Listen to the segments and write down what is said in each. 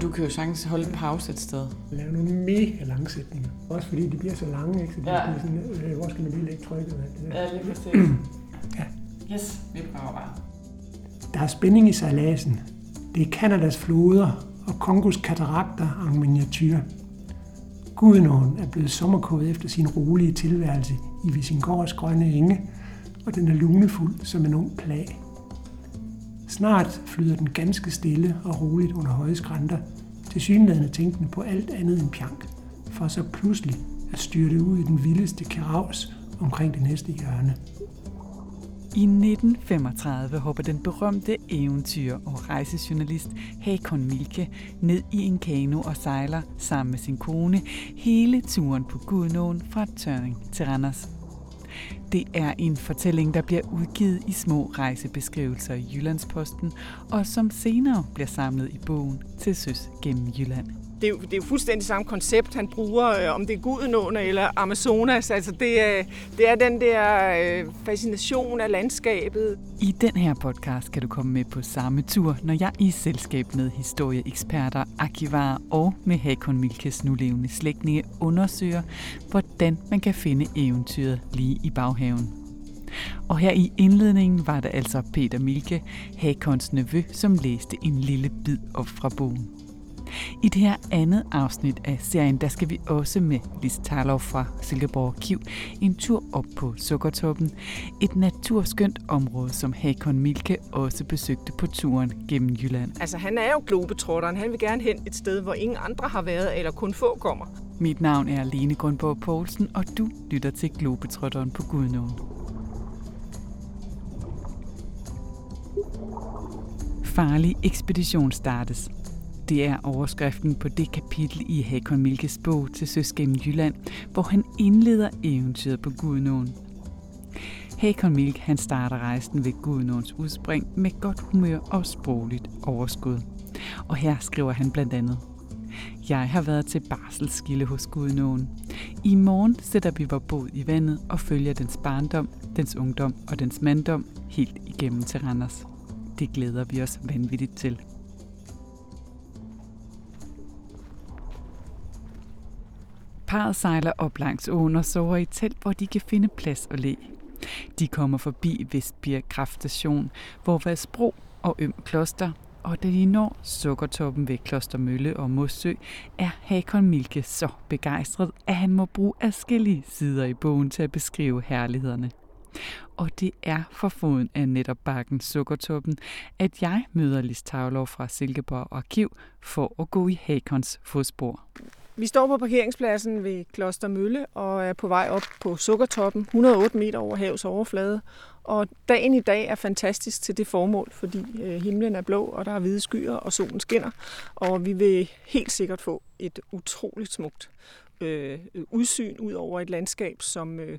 Og du kan jo sagtens holde en pause et sted. Lave nogle mega lange sætninger. Også fordi de bliver så lange, ikke? Så de Ja. sådan, øh, hvor skal man lige lægge trykket? det der. Ja, lige præcis. Ja. Yes, vi prøver bare. Der er spænding i sejladsen. Det er Kanadas floder og Kongos katarakter en miniatyr. Gudenåen er blevet sommerkået efter sin rolige tilværelse i Visingårds grønne enge, og den er lunefuld som en ung plag. Snart flyder den ganske stille og roligt under høje skrænter, til synlædende tænkende på alt andet end pjank, for så pludselig at styrte ud i den vildeste karavs omkring det næste hjørne. I 1935 hopper den berømte eventyr og rejsejournalist Hakon Milke ned i en kano og sejler sammen med sin kone hele turen på Gudnåen fra Tørring til Randers. Det er en fortælling, der bliver udgivet i små rejsebeskrivelser i Jyllandsposten, og som senere bliver samlet i bogen til søs gennem Jylland. Det er, jo, det er jo fuldstændig samme koncept, han bruger, øh, om det er Gudenåen eller Amazonas. Altså det, er, det er den der øh, fascination af landskabet. I den her podcast kan du komme med på samme tur, når jeg i selskab med historieeksperter, arkivarer og med Hakon Milkes nulevende slægtninge undersøger, hvordan man kan finde eventyret lige i baghaven. Og her i indledningen var det altså Peter Milke, Hakons nevø, som læste en lille bid op fra bogen. I det her andet afsnit af serien, der skal vi også med Lis Tarlov fra Silkeborg Arkiv en tur op på Sukkertoppen. Et naturskønt område, som Hakon Milke også besøgte på turen gennem Jylland. Altså han er jo globetrotteren. Han vil gerne hen et sted, hvor ingen andre har været, eller kun få kommer. Mit navn er Lene Grundborg Poulsen, og du lytter til Globetrotteren på Gudnåen. Farlig ekspedition startes. Det er overskriften på det kapitel i Hakon Milkes bog til Søs gennem Jylland, hvor han indleder eventyret på Gudnåen. Hakon Milk han starter rejsen ved Gudnåens udspring med godt humør og sprogligt overskud. Og her skriver han blandt andet. Jeg har været til barselskilde hos Gudnåen. I morgen sætter vi vores båd i vandet og følger dens barndom, dens ungdom og dens manddom helt igennem til Randers. Det glæder vi os vanvittigt til. Parret sejler op langs åen og sover i telt, hvor de kan finde plads og læ. De kommer forbi Vestbjerg Kraftstation, hvor Vasbro og Øm Kloster, og da de når Sukkertoppen ved Klostermølle og Mossø, er Hakon Milke så begejstret, at han må bruge afskillige sider i bogen til at beskrive herlighederne. Og det er for foden af netop bakken Sukkertoppen, at jeg møder Lis Tavlov fra Silkeborg Arkiv for at gå i Hakons fodspor. Vi står på parkeringspladsen ved Kloster Mølle og er på vej op på Sukkertoppen, 108 meter over havets overflade. Og dagen i dag er fantastisk til det formål, fordi øh, himlen er blå, og der er hvide skyer, og solen skinner. Og vi vil helt sikkert få et utroligt smukt øh, udsyn ud over et landskab, som, øh,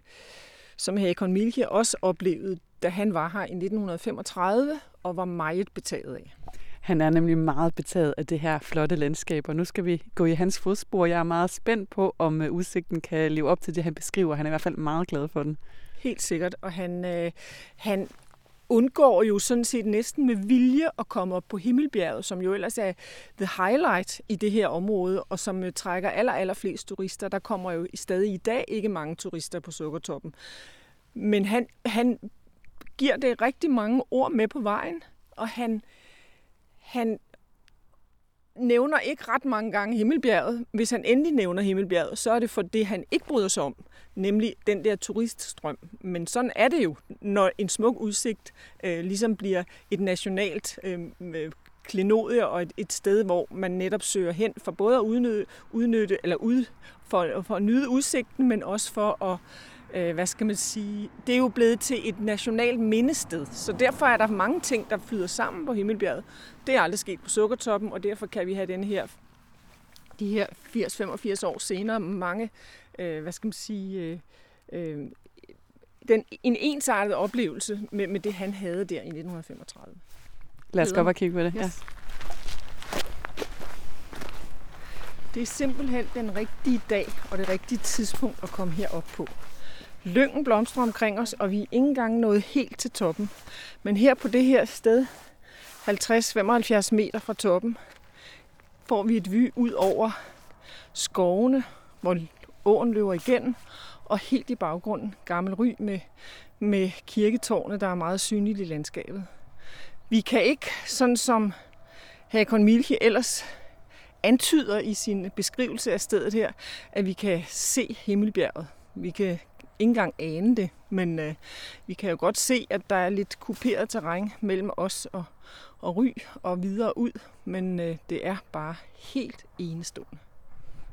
som Hakon Milke også oplevede, da han var her i 1935 og var meget betaget af. Han er nemlig meget betaget af det her flotte landskab, og nu skal vi gå i hans fodspor. Jeg er meget spændt på, om øh, udsigten kan leve op til det, han beskriver. Han er i hvert fald meget glad for den. Helt sikkert, og han, øh, han undgår jo sådan set næsten med vilje at komme op på Himmelbjerget, som jo ellers er the highlight i det her område, og som øh, trækker aller, aller flest turister. Der kommer jo stadig i dag ikke mange turister på Sukkertoppen. Men han, han giver det rigtig mange ord med på vejen, og han, han nævner ikke ret mange gange Himmelbjerget. Hvis han endelig nævner Himmelbjerget, så er det for det, han ikke bryder sig om, nemlig den der turiststrøm. Men sådan er det jo, når en smuk udsigt øh, ligesom bliver et nationalt øh, øh klenodie og et, et sted, hvor man netop søger hen for både at udnytte, udnytte eller ud, for, for at nyde udsigten, men også for at øh, hvad skal man sige, det er jo blevet til et nationalt mindested. Så derfor er der mange ting, der flyder sammen på Himmelbjerget. Det er aldrig sket på Sukkertoppen, og derfor kan vi have den her, de her 80-85 år senere, mange, øh, hvad skal man sige, øh, øh, den, en ensartet oplevelse med, med det, han havde der i 1935. Lad os gå op og kigge på det. Yes. Ja. Det er simpelthen den rigtige dag og det rigtige tidspunkt at komme herop på. Lyngen blomstrer omkring os, og vi er ikke engang nået helt til toppen. Men her på det her sted, 50-75 meter fra toppen, får vi et vy ud over skovene, hvor åen løber igennem, og helt i baggrunden Gammel Ry med, med kirketårnet, der er meget synligt i landskabet. Vi kan ikke, sådan som Hakon Milke ellers antyder i sin beskrivelse af stedet her, at vi kan se Himmelbjerget. Vi kan ikke engang ane det, men øh, vi kan jo godt se, at der er lidt kuperet terræn mellem os og, og Ry og videre ud, men øh, det er bare helt enestående.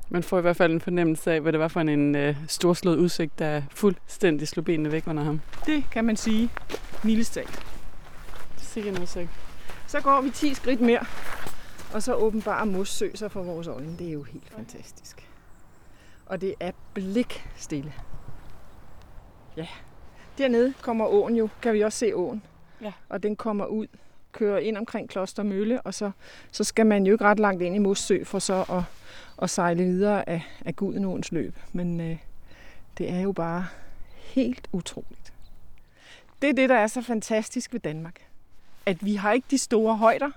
Man får i hvert fald en fornemmelse af, hvad det var for en, en øh, storslået udsigt, der fuldstændig slog benene væk under ham. Det kan man sige, mildest talt. Sikke udsigt. Så går vi 10 skridt mere, og så åbenbart mossø sig for vores øjne. Det er jo helt fantastisk. Og det er blik stille. Ja. Dernede kommer åen jo, kan vi også se åen. Ja. Og den kommer ud, kører ind omkring Kloster Mølle, og så, så skal man jo ikke ret langt ind i Mossø for så at, at sejle videre af, af Gudenåens løb. Men øh, det er jo bare helt utroligt. Det er det, der er så fantastisk ved Danmark. At vi har ikke de store højder,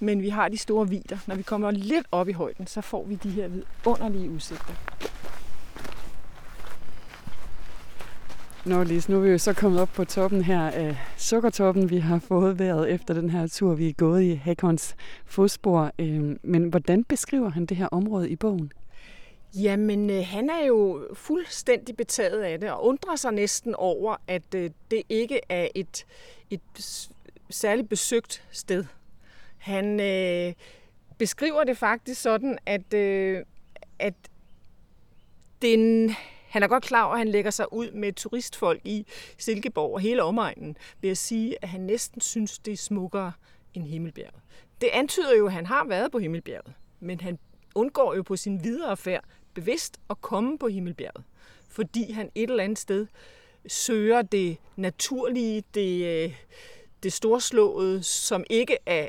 men vi har de store vider. Når vi kommer lidt op i højden, så får vi de her vidunderlige udsigter. Nå Lise, nu er vi jo så kommet op på toppen her af Sukkertoppen. Vi har fået været efter den her tur, vi er gået i Hakons fodspor. Øhm, men hvordan beskriver han det her område i bogen? Jamen, øh, han er jo fuldstændig betaget af det og undrer sig næsten over, at øh, det ikke er et, et særligt besøgt sted. Han øh, beskriver det faktisk sådan, at, øh, at den, han er godt klar over, at han lægger sig ud med turistfolk i Silkeborg og hele omegnen ved at sige, at han næsten synes, det er smukkere end Himmelbjerget. Det antyder jo, at han har været på Himmelbjerget, men han undgår jo på sin videre færd bevidst at komme på Himmelbjerget, fordi han et eller andet sted søger det naturlige, det, øh, det storslåede, som ikke er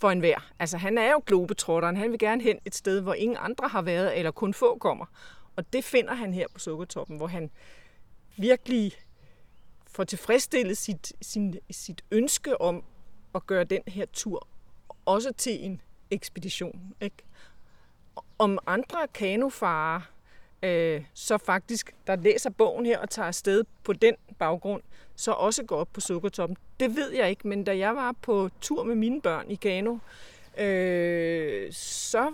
for enhver. Altså han er jo globetrotteren, han vil gerne hen et sted, hvor ingen andre har været, eller kun få kommer. Og det finder han her på Sukkertoppen, hvor han virkelig får tilfredsstillet sit, sin, sit ønske om at gøre den her tur også til en ekspedition. Ikke? Om andre kanofarer øh, så faktisk, der læser bogen her og tager afsted på den baggrund, så også går op på Sukkertoppen. Det ved jeg ikke, men da jeg var på tur med mine børn i kano, øh, så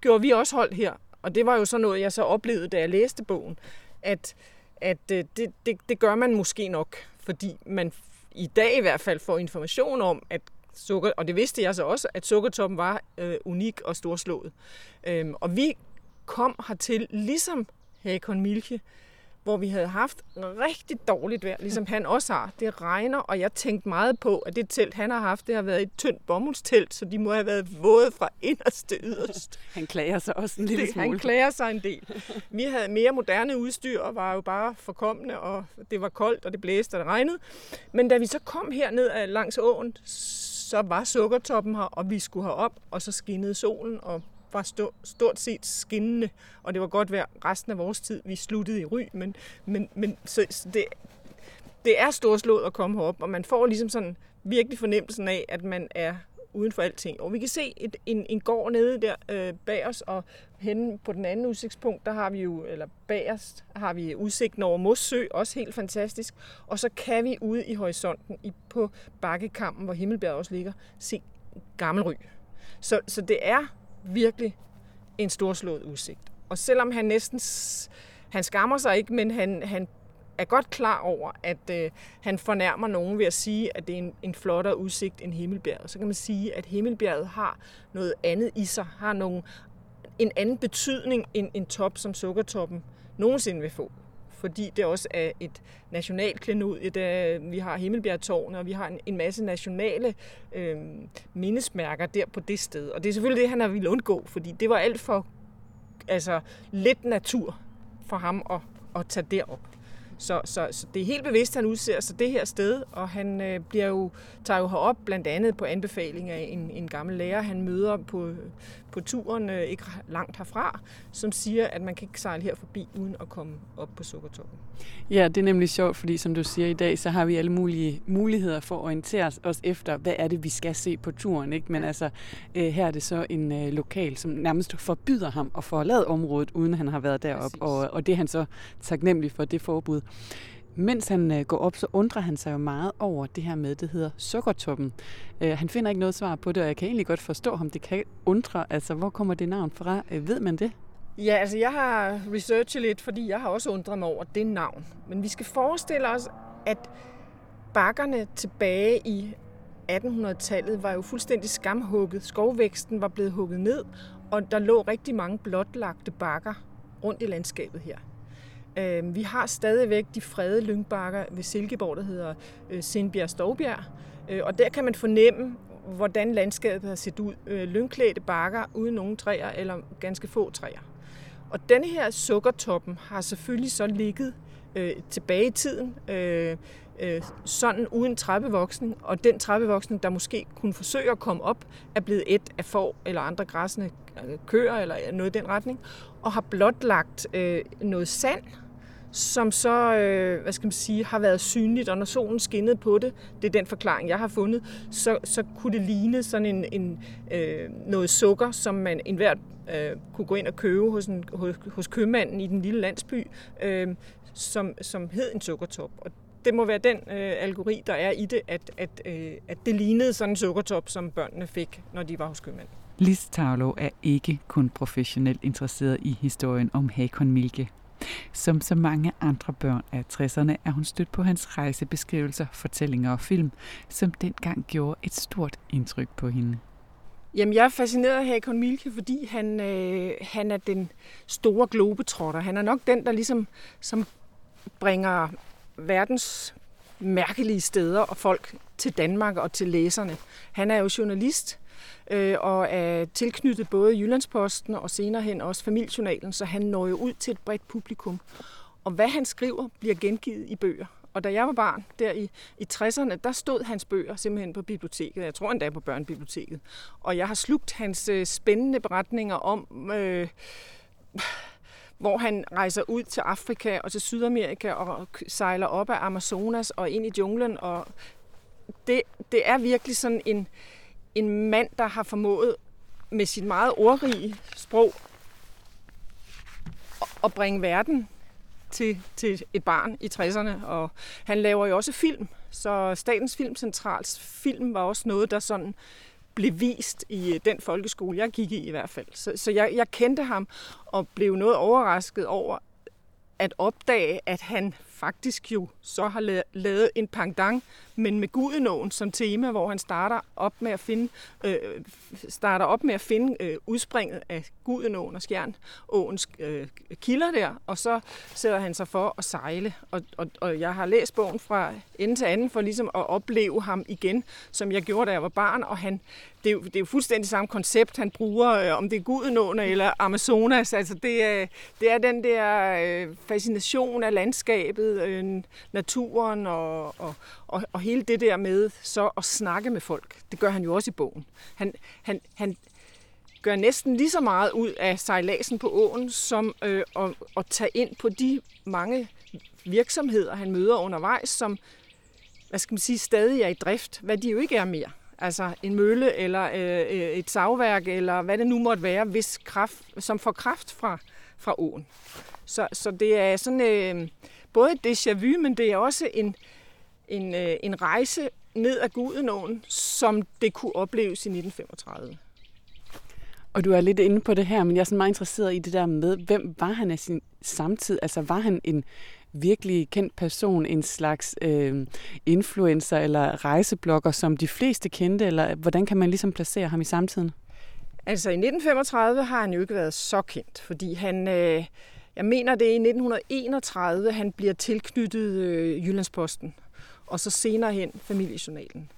gjorde vi også hold her. Og det var jo så noget, jeg så oplevede, da jeg læste bogen, at, at øh, det, det, det gør man måske nok, fordi man i dag i hvert fald får information om, at sukker, og det vidste jeg så også, at sukkertoppen var øh, unik og storslået. Øhm, og vi kom hertil, ligesom Hakon Milke, hvor vi havde haft rigtig dårligt vejr, ligesom han også har. Det regner, og jeg tænkte meget på, at det telt, han har haft, det har været et tyndt bomuldstelt, så de må have været våde fra inderst til yderst. Han klager sig også en lille det, smule. Han klager sig en del. Vi havde mere moderne udstyr, og var jo bare forkommende, og det var koldt, og det blæste, og det regnede. Men da vi så kom herned langs åen, så var sukkertoppen her, og vi skulle herop, og så skinnede solen, og var stort, stort set skinnende, og det var godt vejr resten af vores tid. Vi sluttede i ry, men, men, men så, så det, det er storslået at komme herop, og man får ligesom sådan virkelig fornemmelsen af, at man er uden for alting. Og vi kan se et, en, en gård nede der øh, bag os, og henne på den anden udsigtspunkt, der har vi jo, eller bagerst, har vi udsigten over Mossø, også helt fantastisk. Og så kan vi ude i horisonten, i, på bakkekampen, hvor Himmelbjerg også ligger, se Gammelry. Så, så det er virkelig en storslået udsigt. Og selvom han næsten, han skammer sig ikke, men han, han er godt klar over, at øh, han fornærmer nogen ved at sige, at det er en, en flottere udsigt end Himmelbjerget. Så kan man sige, at Himmelbjerget har noget andet i sig, har nogle, en anden betydning end en top som Sukkertoppen nogensinde vil få. Fordi det også er et nationalt klenod. Øh, vi har Himmelbjergtårne, og vi har en, en masse nationale øh, mindesmærker der på det sted. Og det er selvfølgelig det, han har ville undgå, fordi det var alt for altså, lidt natur for ham at, at tage derop. Så, så, så det er helt bevidst, at han udser sig det her sted, og han øh, bliver jo, tager jo herop blandt andet på anbefaling af en, en gammel lærer, han møder på, på turen øh, ikke langt herfra, som siger, at man kan ikke sejle her forbi uden at komme op på Sukkertoppen. Ja, det er nemlig sjovt, fordi som du siger i dag, så har vi alle mulige muligheder for at orientere os efter, hvad er det, vi skal se på turen. Ikke? Men altså, øh, her er det så en øh, lokal, som nærmest forbyder ham at forlade området, uden han har været deroppe. Og, og det er han så taknemmelig for, det forbud. Mens han øh, går op, så undrer han sig jo meget over det her med, det hedder sukkertoppen. Øh, han finder ikke noget svar på det, og jeg kan egentlig godt forstå ham. Det kan undre, altså hvor kommer det navn fra? Øh, ved man det? Ja, altså jeg har researchet lidt, fordi jeg har også undret mig over det navn. Men vi skal forestille os, at bakkerne tilbage i 1800-tallet var jo fuldstændig skamhugget. Skovvæksten var blevet hugget ned, og der lå rigtig mange blotlagte bakker rundt i landskabet her. Øh, vi har stadigvæk de fredede lyngbakker ved Silkeborg, der hedder øh, Sindbjerg Stovbjerg. Øh, og der kan man fornemme, hvordan landskabet har set ud. Øh, lyngklædte bakker uden nogen træer eller ganske få træer. Og denne her sukkertoppen har selvfølgelig så ligget øh, tilbage i tiden, øh, øh, sådan uden trappevoksen, og den trappevoksen, der måske kunne forsøge at komme op, er blevet et af får eller andre græsne øh, køer eller noget i den retning, og har blotlagt øh, noget sand, som så, øh, hvad skal man sige, har været synligt, og når solen skinnede på det, det er den forklaring, jeg har fundet, så, så kunne det ligne sådan en, en øh, noget sukker, som man enhver øh, kunne gå ind og købe hos, en, hos, hos købmanden i den lille landsby, øh, som, som hed en sukkertop. Og det må være den øh, algori, der er i det, at, at, øh, at det lignede sådan en sukkertop, som børnene fik, når de var hos købmanden. Lis Tavlo er ikke kun professionelt interesseret i historien om Hakon Milke. Som så mange andre børn af 60'erne er hun stødt på hans rejsebeskrivelser, fortællinger og film, som dengang gjorde et stort indtryk på hende. Jamen, jeg er fascineret af Hakon Milke, fordi han, øh, han er den store globetrotter. Han er nok den, der ligesom som bringer verdens mærkelige steder og folk til Danmark og til læserne. Han er jo journalist øh, og er tilknyttet både Jyllandsposten og senere hen også Familiejournalen, så han når jo ud til et bredt publikum. Og hvad han skriver, bliver gengivet i bøger. Og da jeg var barn, der i, i 60'erne, der stod hans bøger simpelthen på biblioteket. Jeg tror endda på børnebiblioteket. Og jeg har slugt hans øh, spændende beretninger om... Øh, hvor han rejser ud til Afrika og til Sydamerika og sejler op af Amazonas og ind i junglen. Og det, det er virkelig sådan en, en mand, der har formået med sit meget ordrige sprog at bringe verden til, til et barn i 60'erne. Og han laver jo også film, så Statens Filmcentrals film var også noget, der sådan blev vist i øh, den folkeskole, jeg gik i i hvert fald. Så, så jeg, jeg kendte ham og blev noget overrasket over at opdage, at han faktisk jo så har lavet en pangdang, men med Gudenåen som tema, hvor han starter op med at finde, øh, starter op med at finde øh, udspringet af Gudenåen og Skjernåens øh, kilder der, og så sætter han sig for at sejle. Og, og, og jeg har læst bogen fra ende til anden for ligesom at opleve ham igen, som jeg gjorde, da jeg var barn, og han, det, er jo, det er jo fuldstændig samme koncept, han bruger, øh, om det er Gudenåen eller Amazonas. Altså det, er, det er den der øh, fascination af landskabet, øh, naturen og, og, og, og hele det der med så at snakke med folk. Det gør han jo også i bogen. Han, han, han gør næsten lige så meget ud af sejladsen på åen, som øh, at, at tage ind på de mange virksomheder, han møder undervejs, som hvad skal man sige, stadig er i drift, hvad de jo ikke er mere. Altså en mølle eller øh, øh, et savværk, eller hvad det nu måtte være, hvis kraft, som får kraft fra, fra åen. Så, så det er sådan øh, både et déjà vu, men det er også en, en, øh, en rejse ned ad Gudenåen, som det kunne opleves i 1935. Og du er lidt inde på det her, men jeg er sådan meget interesseret i det der med, hvem var han af sin samtid? Altså var han en virkelig kendt person, en slags øh, influencer eller rejseblogger, som de fleste kendte, eller hvordan kan man ligesom placere ham i samtiden? Altså i 1935 har han jo ikke været så kendt, fordi han, øh, jeg mener det er i 1931, han bliver tilknyttet øh, Jyllandsposten, og så senere hen Familiejournalen.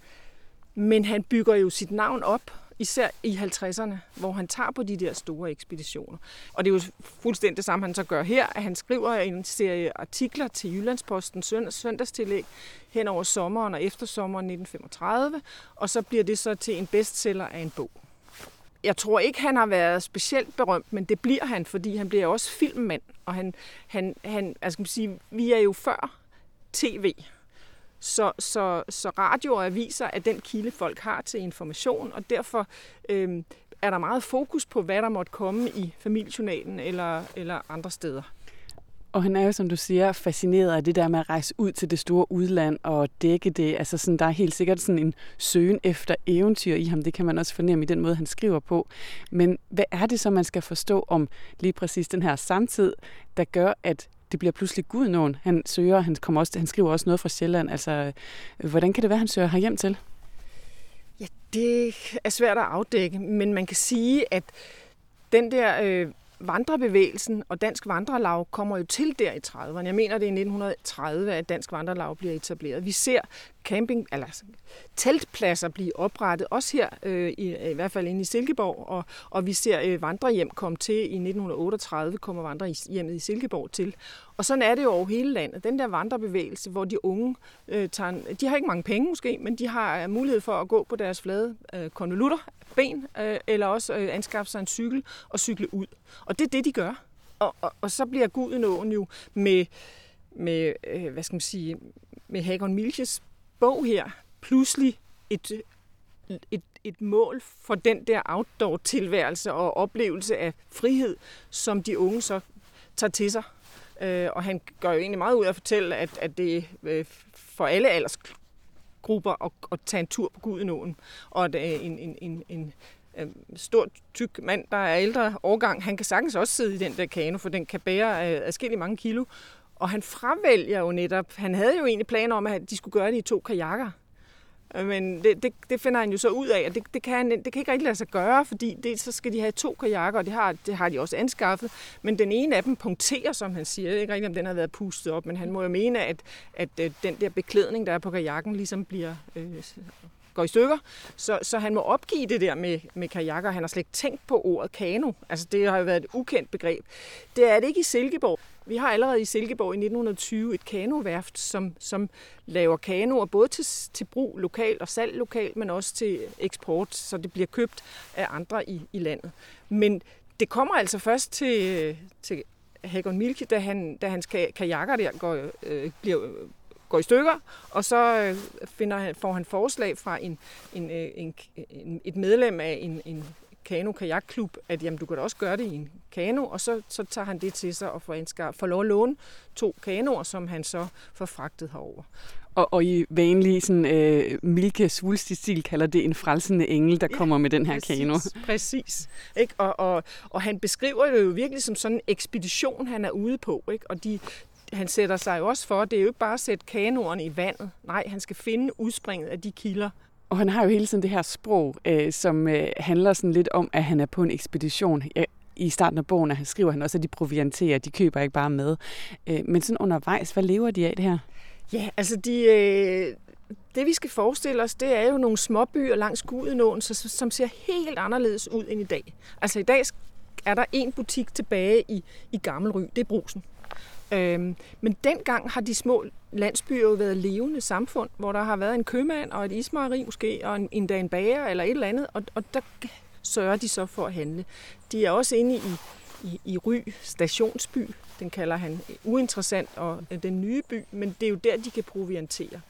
Men han bygger jo sit navn op især i 50'erne, hvor han tager på de der store ekspeditioner. Og det er jo fuldstændig det samme, han så gør her, at han skriver en serie artikler til Jyllandsposten søndagstillæg hen over sommeren og eftersommeren 1935, og så bliver det så til en bestseller af en bog. Jeg tror ikke, han har været specielt berømt, men det bliver han, fordi han bliver også filmmand. Og han, han, han altså, man sige, vi er jo før tv. Så, så, så radio og aviser er den kilde, folk har til information, og derfor øh, er der meget fokus på, hvad der måtte komme i familiejournalen eller, eller andre steder. Og han er jo, som du siger, fascineret af det der med at rejse ud til det store udland og dække det. Altså sådan, der er helt sikkert sådan en søgen efter eventyr i ham. Det kan man også fornemme i den måde, han skriver på. Men hvad er det så, man skal forstå om lige præcis den her samtid, der gør, at det bliver pludselig Gudnåen. Han søger, han, kommer også, han skriver også noget fra Sjælland. Altså, hvordan kan det være, han søger her hjem til? Ja, det er svært at afdække, men man kan sige, at den der øh, vandrebevægelsen og Dansk Vandrelav kommer jo til der i 30'erne. Jeg mener, det er i 1930, at Dansk Vandrelav bliver etableret. Vi ser camping, eller teltpladser blive oprettet, også her, øh, i, i hvert fald inde i Silkeborg, og, og vi ser øh, vandrehjem komme til. I 1938 kommer vandrehjemmet i Silkeborg til. Og sådan er det jo over hele landet. Den der vandrebevægelse, hvor de unge øh, tager, de har ikke mange penge måske, men de har øh, mulighed for at gå på deres flade øh, konvolutter, ben, øh, eller også øh, anskaffe sig en cykel og cykle ud. Og det er det, de gør. Og, og, og så bliver Gudenåen jo med, med øh, hvad skal man sige, med Hagon Milches bog her, pludselig et, et, et mål for den der outdoor-tilværelse og oplevelse af frihed, som de unge så tager til sig. Øh, og han gør jo egentlig meget ud af at fortælle, at, at det er øh, for alle aldersgrupper at, at tage en tur på Gudenåen. Og at øh, en, en, en, en, en stor, tyk mand, der er ældre årgang, han kan sagtens også sidde i den der kano, for den kan bære øh, adskillige mange kilo. Og han fravælger jo netop, han havde jo egentlig planer om, at de skulle gøre det i to kajakker. Øh, men det, det, det finder han jo så ud af, at det, det, kan, han, det kan ikke rigtig lade sig gøre, fordi det, så skal de have to kajakker, og det har, det har de også anskaffet. Men den ene af dem punkterer, som han siger. Jeg ved ikke rigtig, om den har været pustet op, men han må jo mene, at, at, at den der beklædning, der er på kajakken, ligesom bliver øh, går i stykker. Så, så han må opgive det der med, med kajakker. Han har slet ikke tænkt på ordet kano. Altså det har jo været et ukendt begreb. Det er det ikke i Silkeborg. Vi har allerede i Silkeborg i 1920 et kanoværft, som, som laver kanoer både til, til brug lokalt og salg lokalt, men også til eksport, så det bliver købt af andre i, i landet. Men det kommer altså først til, til Hagon Milke, da, han, da hans kajakker der går, øh, bliver går i stykker, og så øh, finder han, får han forslag fra en, en, øh, en, en, et medlem af en, en kano-kajakklub, at jamen, du kan da også gøre det i en kano, og så, så tager han det til sig og får, indskar, får lov at låne to kanoer, som han så får fragtet herover. Og, og i vanlig sådan, øh, Milke svulstig stil kalder det en frelsende engel, der ja, kommer med den her præcis, kano. Præcis. Ikke? Og, og, og han beskriver det jo virkelig som sådan en ekspedition, han er ude på. Ikke? Og de, han sætter sig jo også for, det er jo ikke bare at sætte kanoerne i vandet. Nej, han skal finde udspringet af de kilder. Og han har jo hele tiden det her sprog, øh, som øh, handler sådan lidt om, at han er på en ekspedition. I starten af bogen han skriver han også, at de provianterer, de køber ikke bare med. Øh, men sådan undervejs, hvad lever de af det her? Ja, altså de, øh, det vi skal forestille os, det er jo nogle småbyer langs Gudenåen, som ser helt anderledes ud end i dag. Altså i dag er der en butik tilbage i, i Gammelry, det er Brusen. Øhm, men dengang har de små landsbyer jo været levende samfund, hvor der har været en købmand og et ismejeri måske, og en, endda en bager eller et eller andet, og, og der sørger de så for at handle. De er også inde i, i, i Ry stationsby, den kalder han uinteressant, og øh, den nye by, men det er jo der, de kan proviantere.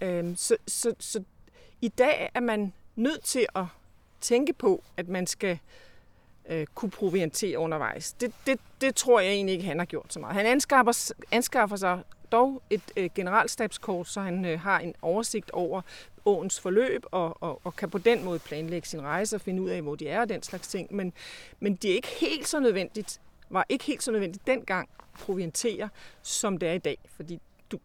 Øhm, så, så, så i dag er man nødt til at tænke på, at man skal øh, Øh, kunne proviantere undervejs. Det, det, det tror jeg egentlig ikke, han har gjort så meget. Han anskaffer, anskaffer sig dog et øh, generalstabskort, så han øh, har en oversigt over åens forløb, og, og, og kan på den måde planlægge sin rejse og finde ud af, hvor de er og den slags ting. Men, men det er ikke helt så nødvendigt, var ikke helt så nødvendigt dengang proviantere, som det er i dag. Fordi du,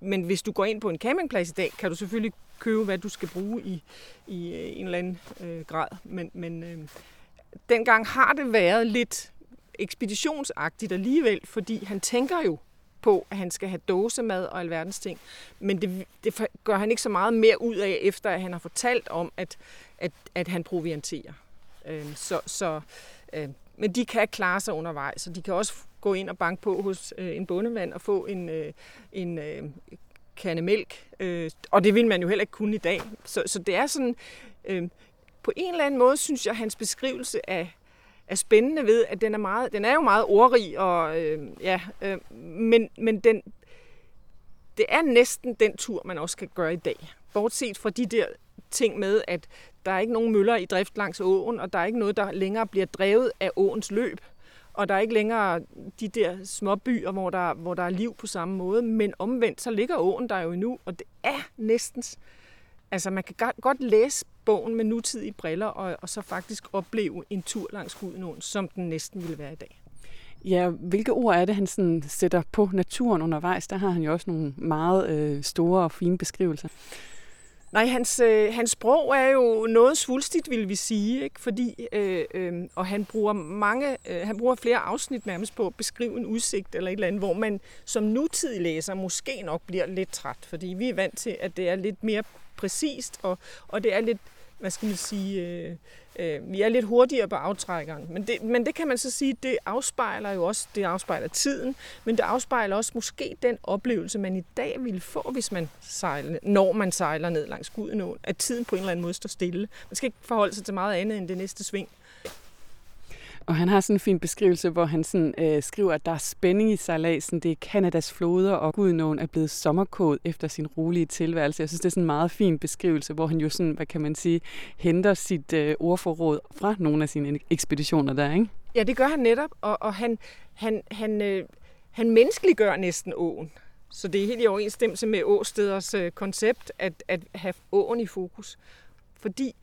men hvis du går ind på en campingplads i dag, kan du selvfølgelig købe, hvad du skal bruge i, i øh, en eller anden øh, grad. Men, men øh, dengang har det været lidt ekspeditionsagtigt alligevel, fordi han tænker jo på, at han skal have dåsemad og alverdens ting. Men det, det gør han ikke så meget mere ud af, efter at han har fortalt om, at, at, at han provianterer. Øh, så, så, øh, men de kan klare sig undervejs, så de kan også gå ind og banke på hos øh, en bondemand og få en, øh, en øh, kande mælk. Øh, og det vil man jo heller ikke kunne i dag. Så, så det er sådan, øh, på en eller anden måde synes jeg, at hans beskrivelse af, er spændende ved, at den er, meget, den er jo meget ordrig, og, øh, ja, øh, men, men den, det er næsten den tur, man også kan gøre i dag. Bortset fra de der ting med, at der er ikke nogen møller i drift langs åen, og der er ikke noget, der længere bliver drevet af åens løb. Og der er ikke længere de der små byer, hvor der, hvor der er liv på samme måde. Men omvendt, så ligger åen der jo endnu, og det er næsten... Altså, man kan godt læse bogen med nutidige briller, og, og så faktisk opleve en tur langs Gudenåen, som den næsten ville være i dag. Ja, hvilke ord er det, han sådan sætter på naturen undervejs? Der har han jo også nogle meget øh, store og fine beskrivelser. Nej, hans, øh, hans sprog er jo noget svulstigt, vil vi sige, ikke? fordi øh, øh, og han bruger mange, øh, han bruger flere afsnit nærmest på at beskrive en udsigt eller et eller andet, hvor man som nutidig læser måske nok bliver lidt træt, fordi vi er vant til, at det er lidt mere præcist, og, og det er lidt hvad skal man sige, øh, øh, vi er lidt hurtigere på aftrækkeren. Men det, men det kan man så sige, det afspejler jo også, det afspejler tiden, men det afspejler også måske den oplevelse, man i dag ville få, hvis man sejler, når man sejler ned langs Gudenåen, at tiden på en eller anden måde står stille. Man skal ikke forholde sig til meget andet end det næste sving. Og han har sådan en fin beskrivelse, hvor han sådan, øh, skriver, at der er spænding i sejladsen. Det er Kanadas floder, og Gudnåen er blevet sommerkåd efter sin rolige tilværelse. Jeg synes, det er sådan en meget fin beskrivelse, hvor han jo sådan, hvad kan man sige, henter sit øh, ordforråd fra nogle af sine ekspeditioner der, ikke? Ja, det gør han netop, og, og han, han, han, øh, han menneskeliggør næsten åen. Så det er helt i overensstemmelse med Åsteders øh, koncept at, at have åen i fokus. Fordi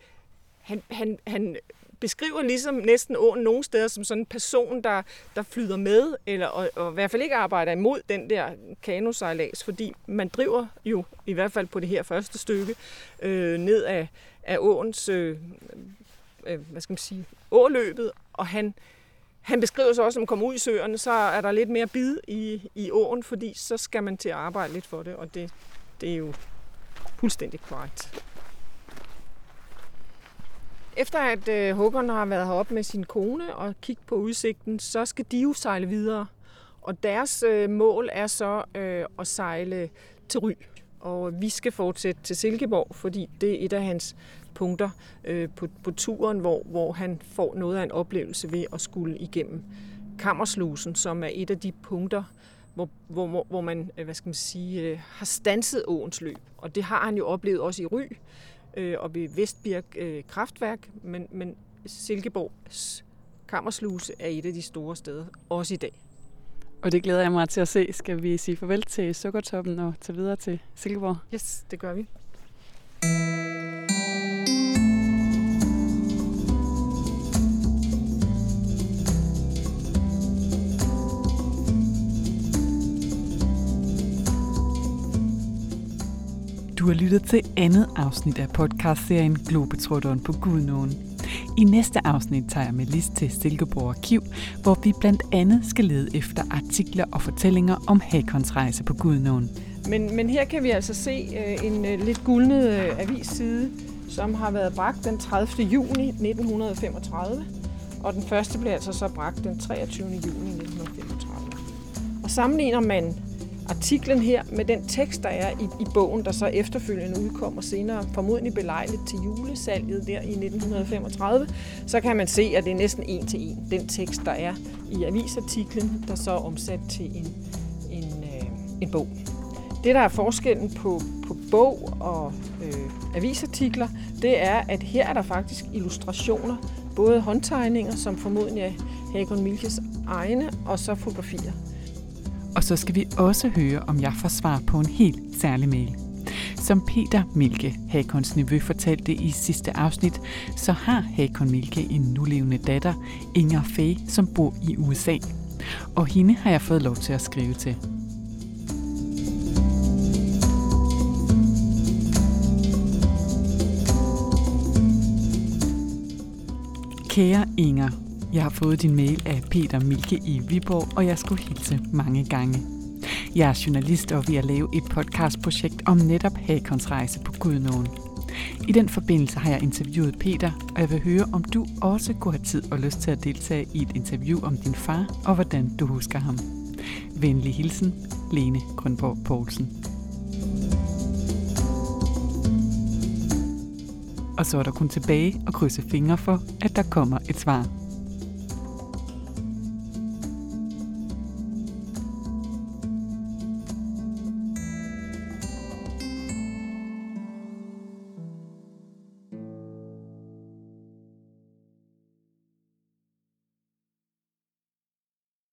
han, han, han beskriver ligesom næsten åen nogle steder som sådan en person, der, der flyder med, eller og, og i hvert fald ikke arbejder imod den der kanosejlads, fordi man driver jo, i hvert fald på det her første stykke, øh, ned af, af åens, øh, øh, hvad skal man sige, åløbet, og han, han beskriver så også, at når man kommer ud i søerne, så er der lidt mere bid i, i åen, fordi så skal man til at arbejde lidt for det, og det, det er jo fuldstændig korrekt. Efter at øh, Håkon har været heroppe med sin kone og kigget på udsigten, så skal de jo sejle videre. Og deres øh, mål er så øh, at sejle til Ry. Og vi skal fortsætte til Silkeborg, fordi det er et af hans punkter øh, på, på turen, hvor, hvor han får noget af en oplevelse ved at skulle igennem Kammerslusen, som er et af de punkter, hvor, hvor, hvor man, øh, hvad skal man sige, øh, har stanset åens løb. Og det har han jo oplevet også i Ry, øh, og ved Vestbirk øh, kraftværk, men, men Silkeborgs kammersluse er et af de store steder, også i dag. Og det glæder jeg mig til at se. Skal vi sige farvel til Sukkertoppen og tage videre til Silkeborg? Yes, det gør vi. Har lyttet til andet afsnit af podcastserien Globetrotteren på Gudnåen. I næste afsnit tager jeg med Lis til Silkeborg Arkiv, hvor vi blandt andet skal lede efter artikler og fortællinger om Hakons rejse på Gudnåen. Men, men her kan vi altså se øh, en øh, lidt guldnet øh, avisside, som har været bragt den 30. juni 1935, og den første blev altså så bragt den 23. juni 1935. Og sammenligner man artiklen her med den tekst, der er i, i bogen, der så efterfølgende udkommer senere, formodentlig belejligt til julesalget der i 1935, så kan man se, at det er næsten en til en, den tekst, der er i avisartiklen, der så er omsat til en, en, øh, en bog. Det, der er forskellen på, på bog og øh, avisartikler, det er, at her er der faktisk illustrationer, både håndtegninger, som formodentlig er Hakon Milkes egne, og så fotografier. Og så skal vi også høre, om jeg får svar på en helt særlig mail. Som Peter Milke, Hakons nevø, fortalte i sidste afsnit, så har Hakon Milke en nulevende datter, Inger Faye, som bor i USA. Og hende har jeg fået lov til at skrive til. Kære Inger, jeg har fået din mail af Peter Milke i Viborg, og jeg skulle hilse mange gange. Jeg er journalist og vi at lave et podcastprojekt om netop Hakons rejse på Gudnåen. I den forbindelse har jeg interviewet Peter, og jeg vil høre, om du også kunne have tid og lyst til at deltage i et interview om din far, og hvordan du husker ham. Venlig hilsen, Lene Grønborg Poulsen. Og så er der kun tilbage at krydse fingre for, at der kommer et svar.